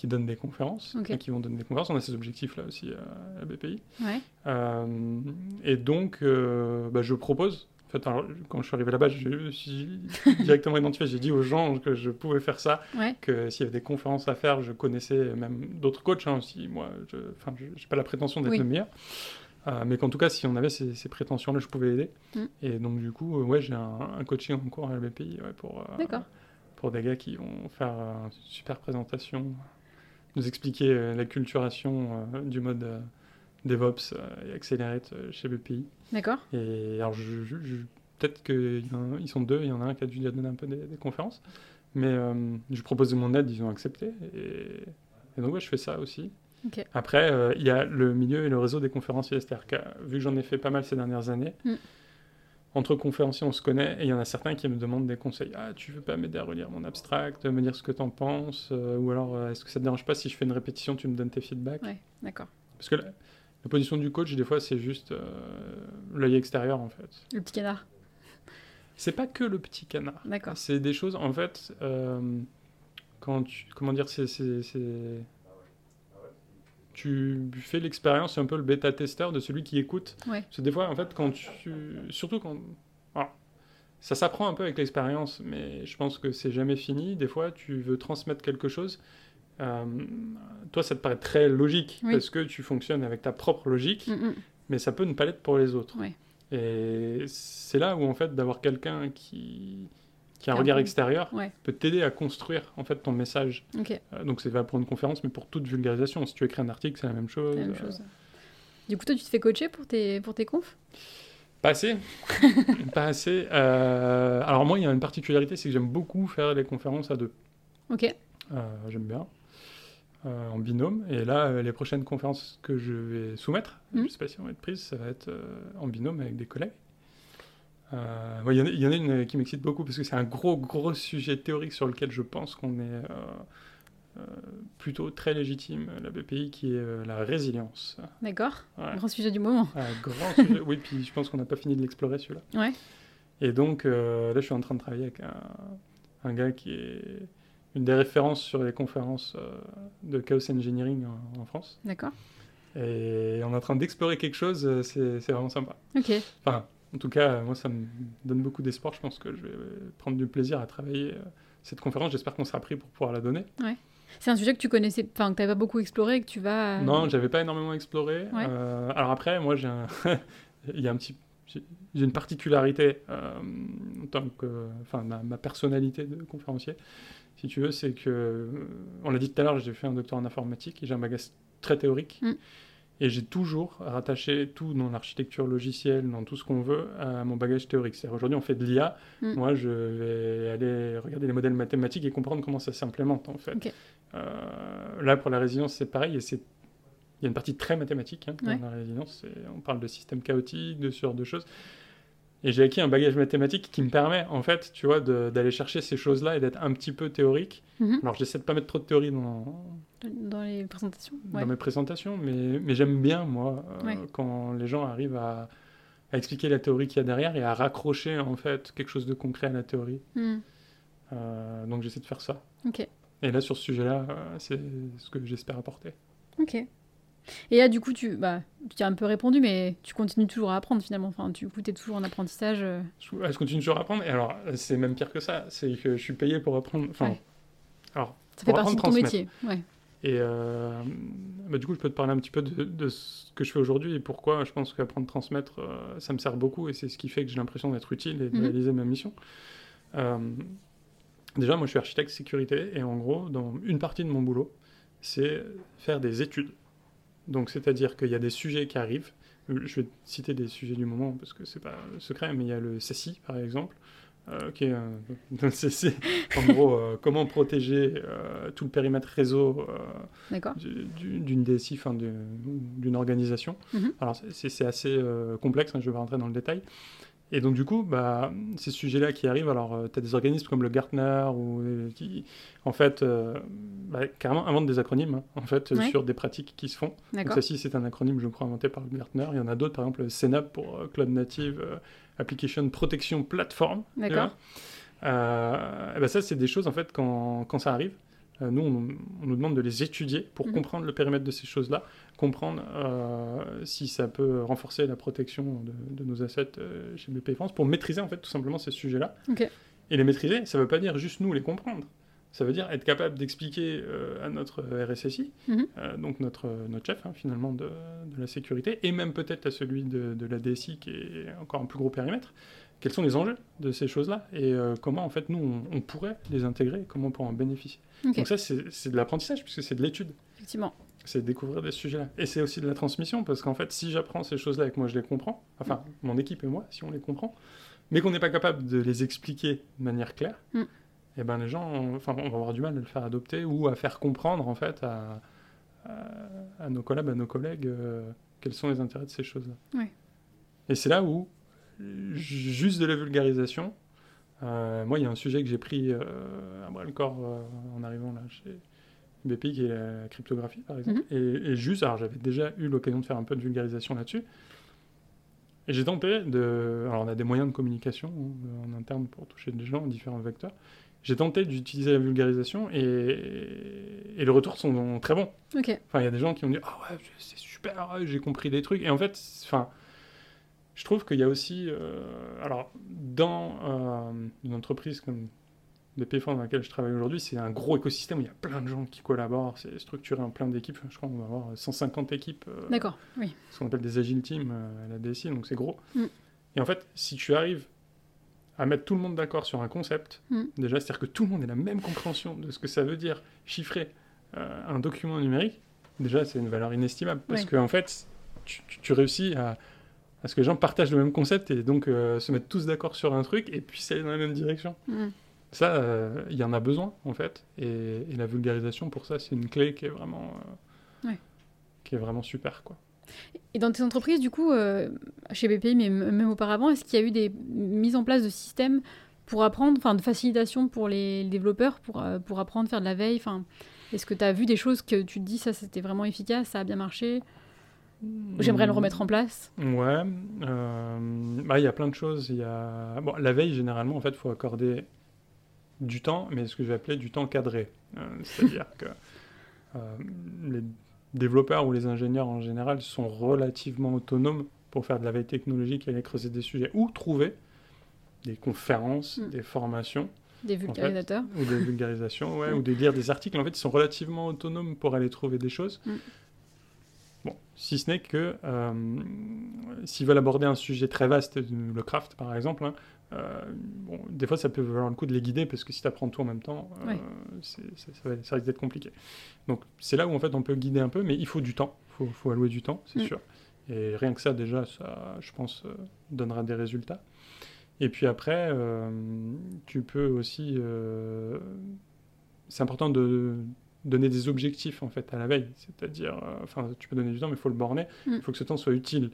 qui donnent des conférences et qui vont donner des conférences. On a ces objectifs-là aussi à la BPI. ouais Euh, et donc, euh, bah, je propose. En fait, alors, quand je suis arrivé là-bas, je suis directement identifié. J'ai dit aux gens que je pouvais faire ça, ouais que s'il y avait des conférences à faire, je connaissais même d'autres coachs hein, aussi. Moi, je j'ai pas la prétention d'être Oui. le meilleur. Euh, mais qu'en tout cas, si on avait ces, ces prétentions-là, je pouvais aider. Mm. Et donc, du coup, euh, ouais, j'ai un, un coaching en cours à la BPI ouais, pour, euh, pour des gars qui vont faire euh, une super présentation, nous expliquer euh, l'acculturation euh, du mode euh, DevOps et Accelerate chez BPI. d'accord Et alors, je, je- je- peut-être qu'ils sont deux, il y en a un qui a dû donner un peu des, des conférences. Mais je propose de mon aide, ils ont accepté. Et, et donc, ouais, je fais ça aussi. Ok. Après, il y a le milieu et le réseau des conférenciers. Que vu que j'en ai fait pas mal ces dernières années, Mm. Entre conférenciers, on se connaît. Et il y en a certains qui me demandent des conseils. Ah, tu veux pas m'aider à relire mon abstract, me dire ce que t'en penses euh, Ou alors, euh, est-ce que ça te dérange pas si je fais une répétition, tu me donnes tes feedbacks? Ouais d'accord Parce que la, la position du coach, des fois, c'est juste euh, l'œil extérieur, en fait. le petit canard C'est pas que le petit canard. d'accord C'est des choses, en fait, quand tu. Comment dire, c'est. Tu fais l'expérience, c'est un peu le bêta-testeur de celui qui écoute. Ouais. Parce que des fois, en fait, quand tu. Surtout quand. alors, ça s'apprend un peu avec l'expérience, mais je pense que c'est jamais fini. Des fois, tu veux transmettre quelque chose. euh, toi, ça te paraît très logique Oui. parce que tu fonctionnes avec ta propre logique Mm, mm. mais ça peut ne pas l'être pour les autres. Ouais. Et c'est là où en fait d'avoir quelqu'un qui qui a un regard extérieur Ouais. peut t'aider à construire en fait ton message. Euh, donc c'est valable pour une conférence, mais pour toute vulgarisation. Si tu écris un article, c'est la même chose. la même Euh, chose du coup toi tu te fais coacher pour tes pour tes confs? Pas assez. pas assez. Euh, alors moi, il y a une particularité, c'est que j'aime beaucoup faire les conférences à deux. ok Euh, j'aime bien. Euh, en binôme. Et là, euh, les prochaines conférences que je vais soumettre, Mhm. je sais pas si elles vont être prises, ça va être euh, en binôme avec des collègues. Euh, Il y, en a- il y en a une qui m'excite beaucoup parce que c'est un gros, gros sujet théorique sur lequel je pense qu'on est euh, euh, plutôt très légitime, la BPI, qui est la résilience. d'accord Ouais. grand sujet du moment grand sujet. Oui, puis je pense qu'on n'a pas fini de l'explorer celui-là. Ouais. Et donc, là, je suis en train de travailler avec un, un gars qui est une des références sur les conférences de chaos engineering en, en France. D'accord. Et on est en train d'explorer quelque chose, c'est c'est vraiment sympa. Ok. Enfin, en tout cas, moi, ça me donne beaucoup d'espoir. Je pense que je vais prendre du plaisir à travailler euh, cette conférence. J'espère qu'on sera pris pour pouvoir la donner. C'est un sujet que tu connaissais, enfin que tu n'avais pas beaucoup exploré et que tu vas. Non, j'avais pas énormément exploré. Ouais. Euh, alors après, moi, j'ai un... il y a un petit, j'ai une particularité euh, en tant que, enfin, ma, ma personnalité de conférencier, si tu veux, c'est que, euh, on l'a dit tout à l'heure, j'ai fait un doctorat en informatique et j'ai un bagage très théorique. Mm. Et j'ai toujours rattaché tout dans l'architecture logicielle, dans tout ce qu'on veut, à mon bagage théorique. C'est-à-dire aujourd'hui, on fait de l'IA. Mm. Moi, je vais aller regarder les modèles mathématiques et comprendre comment ça s'implémente, en fait. Euh, là, pour la résilience, c'est pareil. Et c'est il y a une partie très mathématique hein, dans Ouais. la résilience. c'est- On parle de systèmes chaotiques, de ce genre de choses. Et j'ai acquis un bagage mathématique qui me permet, en fait, tu vois, d'aller chercher ces choses-là et d'être un petit peu théorique. Mhm. Alors, j'essaie de pas mettre trop de théorie dans, Dans les présentations. dans mes présentations, mais, mais j'aime bien, moi, euh, Ouais. quand les gens arrivent à, à expliquer la théorie qu'il y a derrière et à raccrocher, en fait, quelque chose de concret à la théorie. Mhm. Euh, donc, j'essaie de faire ça. Ok. Et là, sur ce sujet-là, euh, c'est ce que j'espère apporter. Ok. Et là, du coup, tu, bah, tu as un peu répondu, mais tu continues toujours à apprendre finalement. Enfin, du coup, tu es toujours en apprentissage. euh, Je, ouais, je continue toujours à apprendre. Et alors, c'est même pire que ça. C'est que je suis payé pour apprendre. Enfin, Ouais. alors, Ça fait Pour partie de ton métier. Ouais. et euh, bah, du coup, je peux te parler un petit peu de, de ce que je fais aujourd'hui et pourquoi je pense qu'apprendre transmettre, euh, ça me sert beaucoup et c'est ce qui fait que j'ai l'impression d'être utile et de Mhm. réaliser ma mission. Euh, déjà, moi, je suis architecte sécurité et en gros, dans une partie de mon boulot, c'est faire des études. Donc, c'est-à-dire qu'il y a des sujets qui arrivent. Je vais citer des sujets du moment parce que c'est pas secret, mais il y a le CSI par exemple, euh, qui est un, CC. En gros, euh, comment protéger euh, tout le périmètre réseau euh, d'une DSI, enfin d'une organisation. Mhm. Alors c'est- assez euh, complexe, hein, je vais pas rentrer dans le détail. Et donc du coup, bah, ces sujets-là qui arrivent, alors tu as des organismes comme le Gartner ou euh, qui, en fait, euh, bah, carrément inventent des acronymes, hein, en fait, Ouais. sur des pratiques qui se font. Donc ça, c'est un acronyme, je crois, inventé par le Gartner. Il y en a d'autres, par exemple, le CNAP pour euh, Cloud Native euh, Application Protection Platform. D'accord. Euh, et ben ça, c'est des choses, en fait, quand, quand ça arrive, euh, nous, on, on nous demande de les étudier pour Mhm. comprendre le périmètre de ces choses-là, comprendre euh, si ça peut renforcer la protection de, de nos assets euh, chez BPI France, pour maîtriser, en fait, tout simplement ces sujets-là. Et les maîtriser, ça ne veut pas dire juste nous les comprendre. Ça veut dire être capable d'expliquer euh, à notre RSSI, Mhm. euh, donc notre, notre chef hein, finalement de, de la sécurité, et même peut-être à celui de, de la DSI qui est encore un plus gros périmètre, quels sont les enjeux de ces choses-là et euh, comment en fait nous on, on pourrait les intégrer, comment on pourrait en bénéficier. Donc ça c'est de l'apprentissage puisque c'est de l'étude, Effectivement. c'est découvrir des sujets-là. Et c'est aussi de la transmission parce qu'en fait si j'apprends ces choses-là et que moi je les comprends, enfin mon équipe et moi si on les comprend, mais qu'on n'est pas capable de les expliquer de manière claire, Mm. et ben les gens, on- enfin on va avoir du mal à le faire adopter ou à faire comprendre en fait à, à, à nos collabs, à nos collègues euh, quels sont les intérêts de ces choses-là. Ouais. Et c'est là où juste de la vulgarisation. euh, moi, il y a un sujet que j'ai pris euh, à bras le corps euh, en arrivant là chez BPI, qui est la cryptographie, par exemple. et, et juste, alors j'avais déjà eu l'occasion de faire un peu de vulgarisation là-dessus. Et j'ai tenté de. Alors, on a des moyens de communication en interne pour toucher des gens, différents vecteurs. J'ai tenté d'utiliser la vulgarisation et, et les retours sont très bons. Ok. Enfin, il y a des gens qui ont dit Ah ouais, c'est super, j'ai compris des trucs. Et en fait, c'est- enfin, je trouve qu'il y a aussi. euh, alors, dans euh, une entreprise comme France dans laquelle je travaille aujourd'hui, c'est un gros écosystème où il y a plein de gens qui collaborent. C'est structuré en plein d'équipes. Je crois qu'on va avoir 150 équipes. euh, D'accord. Oui. ce qu'on appelle des agile teams à la DSI, donc c'est gros. Mm. Et en fait, si tu arrives à mettre tout le monde d'accord sur un concept, Mm. déjà, c'est-à-dire que tout le monde ait la même compréhension de ce que ça veut dire chiffrer euh, un document numérique, déjà, c'est une valeur inestimable. Parce Ouais. que, en fait, tu réussis à, à ce que les gens partagent le même concept et donc euh, se mettent tous d'accord sur un truc et puis aller dans la même direction. Mm. Ça, euh, il y en a besoin, en fait. Et, et la vulgarisation, pour ça, c'est une clé qui est vraiment, euh, Ouais. qui est vraiment super, quoi. Et dans tes entreprises, du coup, chez BPI, mais même auparavant, est-ce qu'il y a eu des mises en place de systèmes pour apprendre, enfin de facilitation pour les développeurs, pour, pour apprendre, faire de la veille enfin, Est-ce que tu as vu des choses que tu te dis, ça c'était vraiment efficace, ça a bien marché? J'aimerais le remettre en place Ouais, euh, bah, il y a plein de choses. Y a... bon, la veille, généralement, en fait, il faut accorder du temps, mais ce que je vais appeler du temps cadré. Euh, C'est-à-dire que euh, les développeurs ou les ingénieurs en général sont relativement autonomes pour faire de la veille technologique et aller creuser des sujets ou trouver des conférences, Mm. des formations Des vulgarisateurs. ou des vulgarisations, ouais, ou de lire des articles. En fait, ils sont relativement autonomes pour aller trouver des choses. Mm. Bon, si ce n'est que euh, s'ils veulent aborder un sujet très vaste, le craft par exemple, hein, euh, bon, des fois ça peut valoir le coup de les guider parce que si tu apprends tout en même temps, euh, ça, va- ça risque d'être compliqué. Donc c'est là où en fait on peut guider un peu, mais il faut du temps, il faut, faut allouer du temps, c'est Mm. sûr. Et rien que ça déjà, ça, je pense, donnera des résultats. Et puis après, tu peux aussi. c'est important de donner des objectifs en fait à la veille. C'est-à-dire, euh, enfin, tu peux donner du temps, mais il faut le borner. Il Mm. faut que ce temps soit utile.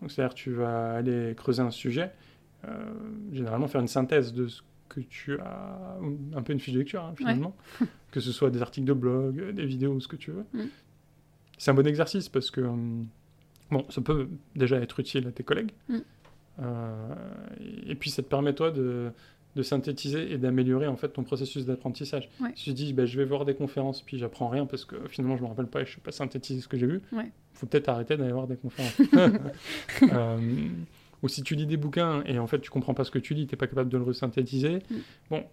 Donc, c'est-à-dire, tu vas aller creuser un sujet, euh, généralement faire une synthèse de ce que tu as, un peu une fiche de lecture hein, finalement, que ce soit des articles de blog, des vidéos, ce que tu veux. Mm. C'est un bon exercice parce que hum, bon, ça peut déjà être utile à tes collègues. Mm. Euh, et puis ça te permet toi de, de synthétiser et d'améliorer en fait ton processus d'apprentissage. Ouais. Si tu dis ben, je vais voir des conférences puis j'apprends rien parce que finalement je me rappelle pas et je sais pas synthétiser ce que j'ai vu, Ouais. faut peut-être arrêter d'aller voir des conférences. Euh, ou si tu lis des bouquins et en fait tu comprends pas ce que tu lis, t'es pas capable de le resynthétiser, Mm. bon,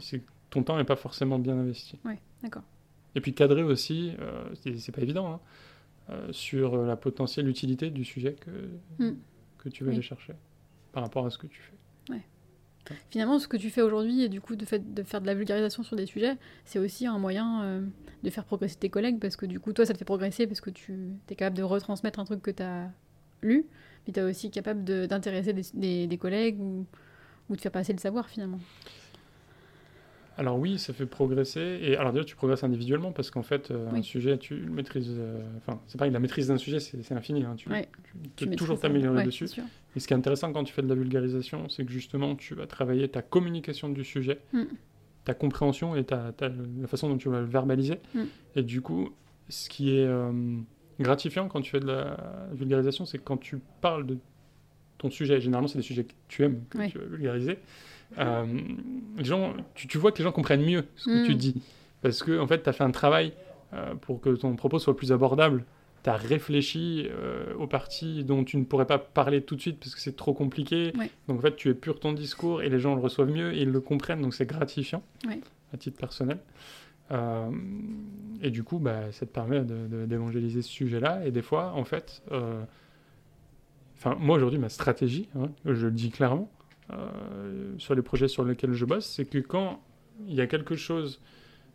c'est ton temps n'est pas forcément bien investi. Ouais, d'accord. Et puis cadrer aussi, euh, c'est pas évident, hein, euh, sur la potentielle utilité du sujet que, Mm. que tu vas Oui. aller chercher par rapport à ce que tu fais. Finalement, ce que tu fais aujourd'hui, et du coup, de, fait, de faire de la vulgarisation sur des sujets, c'est aussi un moyen euh, de faire progresser tes collègues, parce que du coup, toi, ça te fait progresser parce que tu es capable de retransmettre un truc que tu as lu, puis tu es aussi capable de- d'intéresser des, des- des collègues ou, ou de faire passer le savoir, finalement. Alors oui, ça fait progresser. Et alors déjà, tu progresses individuellement parce qu'en fait, euh, un sujet, tu le maîtrises. euh, Enfin, c'est pareil, la maîtrise d'un sujet, c'est infini. hein, tu, Ouais, tu Tu peux toujours t'améliorer Ouais, dessus. Et ce qui est intéressant quand tu fais de la vulgarisation, c'est que justement, tu vas travailler ta communication du sujet, Mm. ta compréhension et ta, ta- la façon dont tu vas le verbaliser. Mm. Et du coup, ce qui est euh, gratifiant quand tu fais de la vulgarisation, c'est que quand tu parles de ton sujet, généralement, c'est des sujets que tu aimes, que tu vas vulgariser. euh, les gens, tu, tu vois que les gens comprennent mieux ce que Mm. tu dis. Parce que, en fait, tu as fait un travail euh, pour que ton propos soit plus abordable. Tu as réfléchi euh, aux parties dont tu ne pourrais pas parler tout de suite parce que c'est trop compliqué. Ouais. Donc, en fait, tu épures ton discours et les gens le reçoivent mieux et ils le comprennent. Donc, c'est gratifiant Ouais. à titre personnel. Euh, et du coup, bah, ça te permet d'évangéliser ce sujet-là. Et des fois, en fait, euh, moi aujourd'hui, ma stratégie, hein, je le dis clairement, sur les projets sur lesquels je bosse, c'est que quand il y a quelque chose,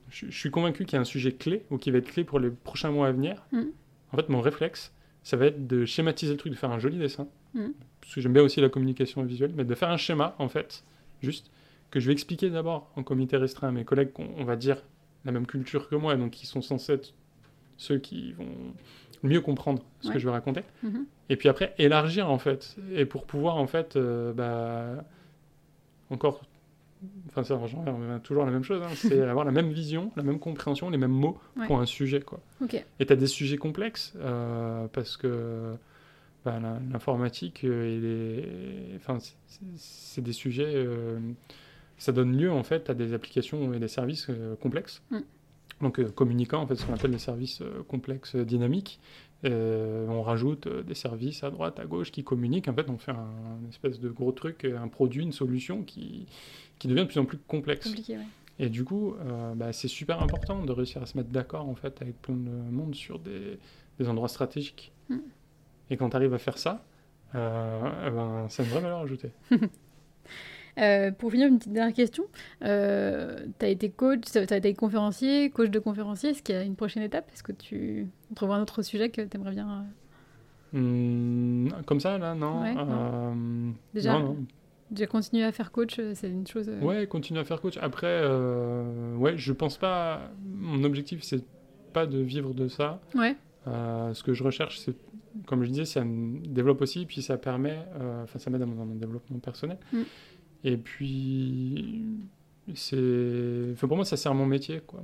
je, je suis convaincu qu'il y a un sujet clé ou qui va être clé pour les prochains mois à venir. Mhm. En fait, mon réflexe, ça va être de schématiser le truc, de faire un joli dessin, Mhm. parce que j'aime bien aussi la communication visuelle, mais de faire un schéma, en fait, juste que je vais expliquer d'abord en comité restreint à mes collègues qu'on on va dire la même culture que moi, donc qui sont censés être ceux qui vont mieux comprendre ce Ouais. que je vais raconter. Mhm. Et puis après, élargir en fait. Et pour pouvoir en fait, euh, bah, encore, enfin euh, toujours la même chose, hein, c'est avoir la même vision, la même compréhension, les mêmes mots Ouais. pour un sujet. Quoi. Et tu as des sujets complexes euh, parce que bah, l'informatique, euh, enfin, c'est- c'est c'est des sujets, euh, ça donne lieu en fait à des applications et des services complexes. Mm. Donc euh, communiquant en fait ce qu'on appelle des services euh, complexes euh, dynamiques. Euh, on rajoute des services à droite, à gauche qui communiquent. En fait, on fait un, un espèce de gros truc, un produit, une solution qui, qui devient de plus en plus complexe. Compliqué, ouais. Et du coup, bah, c'est super important de réussir à se mettre d'accord en fait avec plein de monde sur des, des endroits stratégiques. Mm. Et quand tu arrives à faire ça, eh ben, c'est une vraie valeur ajoutée. Euh, pour finir, une petite dernière question. Euh, tu as été coach, tu as été conférencier, coach de conférencier. Est-ce qu'il y a une prochaine étape? Est-ce que tu on trouveras un autre sujet que tu aimerais bien euh, Hum, comme ça, là, non. Ouais, non. Euh, Déjà, non, continuer à faire coach C'est une chose. Ouais, continue à faire coach. Après, euh, ouais, je pense pas. Mon objectif, c'est pas de vivre de ça. Ouais. Euh, ce que je recherche, c'est, comme je disais, ça me développe aussi, puis ça permet, euh, enfin, ça m'aide dans mon développement personnel. Mm. Et puis, c'est, enfin, pour moi, ça sert mon métier, quoi.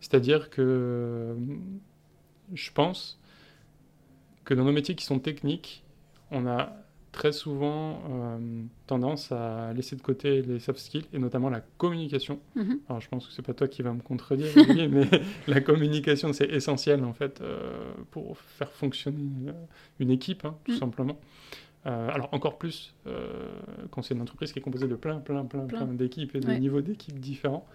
C'est-à-dire que je pense que dans nos métiers qui sont techniques, on a très souvent euh, tendance à laisser de côté les soft skills et notamment la communication. Mhm. Alors je pense que c'est pas toi qui vas me contredire, Olivier, mais la communication c'est essentiel en fait euh, pour faire fonctionner euh, une équipe, hein, tout Mm. simplement. Euh, alors encore plus euh, quand c'est une entreprise qui est composée de plein, plein, plein, Plein. plein d'équipes et de Ouais. niveaux d'équipes différents.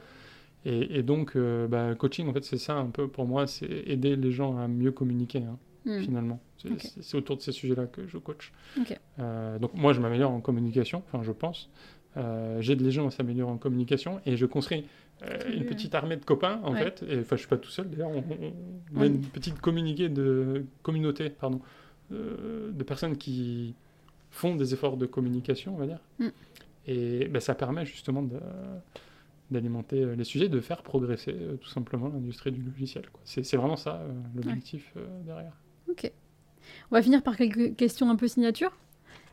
Et, et donc, euh, bah, coaching, en fait, c'est ça un peu pour moi, c'est aider les gens à mieux communiquer, hein, Hmm. finalement. C'est autour de ces sujets-là que je coach. Donc, moi, je m'améliore en communication, enfin, je pense. J'aide les gens à s'améliorer en communication et je construis euh, une petite armée de copains, en Ouais. fait. Et enfin, je suis pas tout seul, d'ailleurs. On, on- on a une petite communiqué de communauté, pardon, euh, de personnes qui font des efforts de communication, on va dire. Mm. Et ben, ça permet justement d'alimenter euh, les sujets, de faire progresser euh, tout simplement l'industrie du logiciel. C'est vraiment ça euh, l'objectif derrière. Ok. On va finir par quelques questions un peu signature.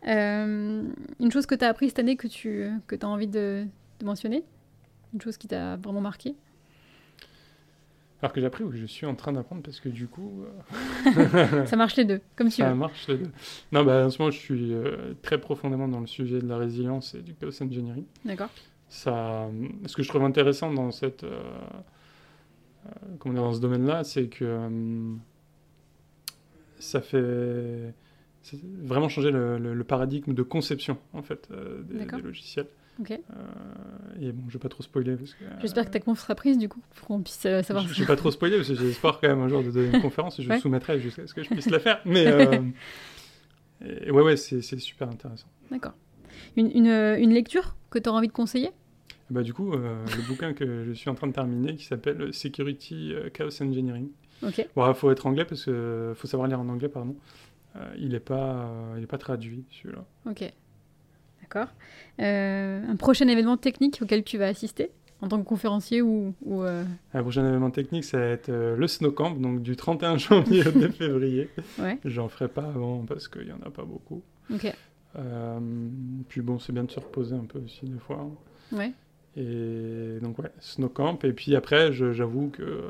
Euh, une chose que tu as appris cette année que tu que as envie de, de mentionner? Une chose qui t'a vraiment marqué? Alors que j'ai appris ou que je suis en train d'apprendre parce que du coup, euh, Ça marche les deux, comme tu ça veux. marche. les deux. Non, bah, en ce moment, je suis euh, très profondément dans le sujet de la résilience et du chaos engineering. D'accord. ça, ce que je trouve intéressant dans cette, euh, comment dire, dans ce domaine-là, c'est que euh, ça fait vraiment changer le, le- le paradigme de conception en fait euh, des logiciels. Ok. Euh, et bon, je vais pas trop spoiler parce que J'espère que ta conf sera prise du coup pour qu'on puisse euh, savoir. je, je vais pas trop spoiler parce que j'ai espoir quand même un jour de donner une conférence et je Ouais. soumettrai jusqu'à ce que je puisse la faire. Mais euh, et ouais, ouais, c'est c'est super intéressant. D'accord. Une, une, euh, une lecture que tu auras envie de conseiller? Bah, du coup, euh, le bouquin que je suis en train de terminer qui s'appelle Security euh, Chaos Engineering. Ok. Bon, faut être anglais parce que faut savoir lire en anglais, pardon. Euh, il n'est pas, euh, il est pas traduit celui-là. Ok. D'accord. Euh, un prochain événement technique auquel tu vas assister en tant que conférencier ou. ou euh, Un prochain événement technique, ça va être euh, le Snow Camp, donc du 31 janvier au 2 février. Ouais. J'en ferai pas avant parce qu'il y en a pas beaucoup. Euh, puis bon, c'est bien de se reposer un peu aussi des fois. hein. Ouais. Et donc ouais, Snow Camp. Et puis après, j'avoue que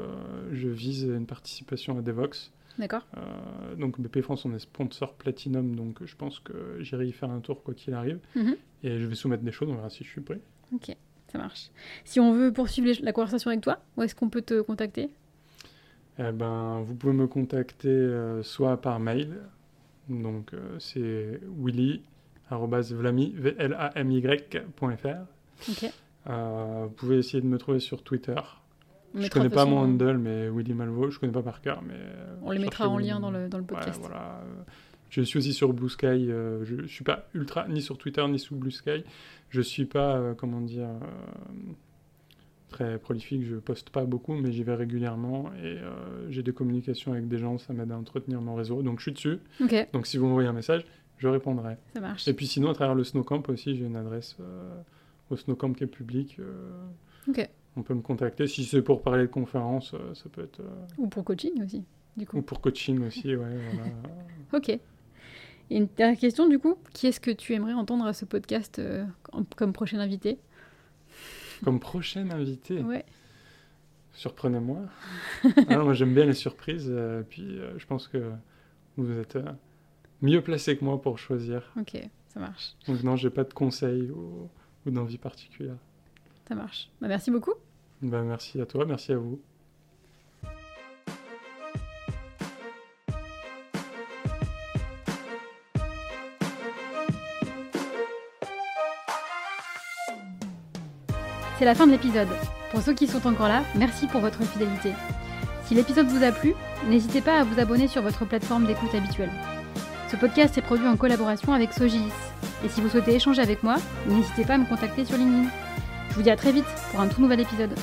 je vise une participation à Devox. D'accord. Euh, donc BP France, on est sponsor Platinum, donc je pense que j'irai y faire un tour quoi qu'il arrive. Mhm. Et je vais soumettre des choses, on verra si je suis prêt. Ok. Ça marche. Si on veut poursuivre la conversation avec toi, où est-ce qu'on peut te contacter? Eh ben, vous pouvez me contacter euh, soit par mail, donc euh, c'est willy@vlamy V-L-A-M-Y.fr. Ok. Euh, vous pouvez essayer de me trouver sur Twitter. On je connais pas mon handle, mais Willy Malvo, je connais pas par cœur, mais euh, On les mettra en lien dans le, dans le Ouais, podcast. voilà. euh, Je suis aussi sur Blue Sky. euh, je, je suis pas ultra ni sur Twitter ni sous Blue Sky. Je suis pas, euh, comment dire, euh, très prolifique. Je poste pas beaucoup, mais j'y vais régulièrement et j'ai des communications avec des gens. Ça m'aide à entretenir mon réseau. Donc je suis dessus. Donc si vous m'envoyez un message, je répondrai. ça marche. Et puis sinon, à travers le Snowcamp aussi, j'ai une adresse au Snowcamp qui est public. euh, Ok. On peut me contacter. Si c'est pour parler de conférences, euh, ça peut être. euh, Ou pour coaching aussi, du ou coup. pour coaching aussi, ouais. voilà. Ok. Et une dernière question, du coup. Qui est-ce que tu aimerais entendre à ce podcast euh, comme prochain invité? Comme prochain invité, Ouais. surprenez-moi. Ah moi j'aime bien les surprises. euh, puis euh, je pense que vous êtes mieux placé que moi pour choisir. Ok, ça marche. Donc non, j'ai pas de conseils ou, ou d'envie particulière. Ça marche. Bah, merci beaucoup. Ben, merci à toi, merci à vous. C'est la fin de l'épisode. Pour ceux qui sont encore là, merci pour votre fidélité. Si l'épisode vous a plu, n'hésitez pas à vous abonner sur votre plateforme d'écoute habituelle. Ce podcast est produit en collaboration avec Sogilis. Et si vous souhaitez échanger avec moi, n'hésitez pas à me contacter sur LinkedIn. Je vous dis à très vite pour un tout nouvel épisode.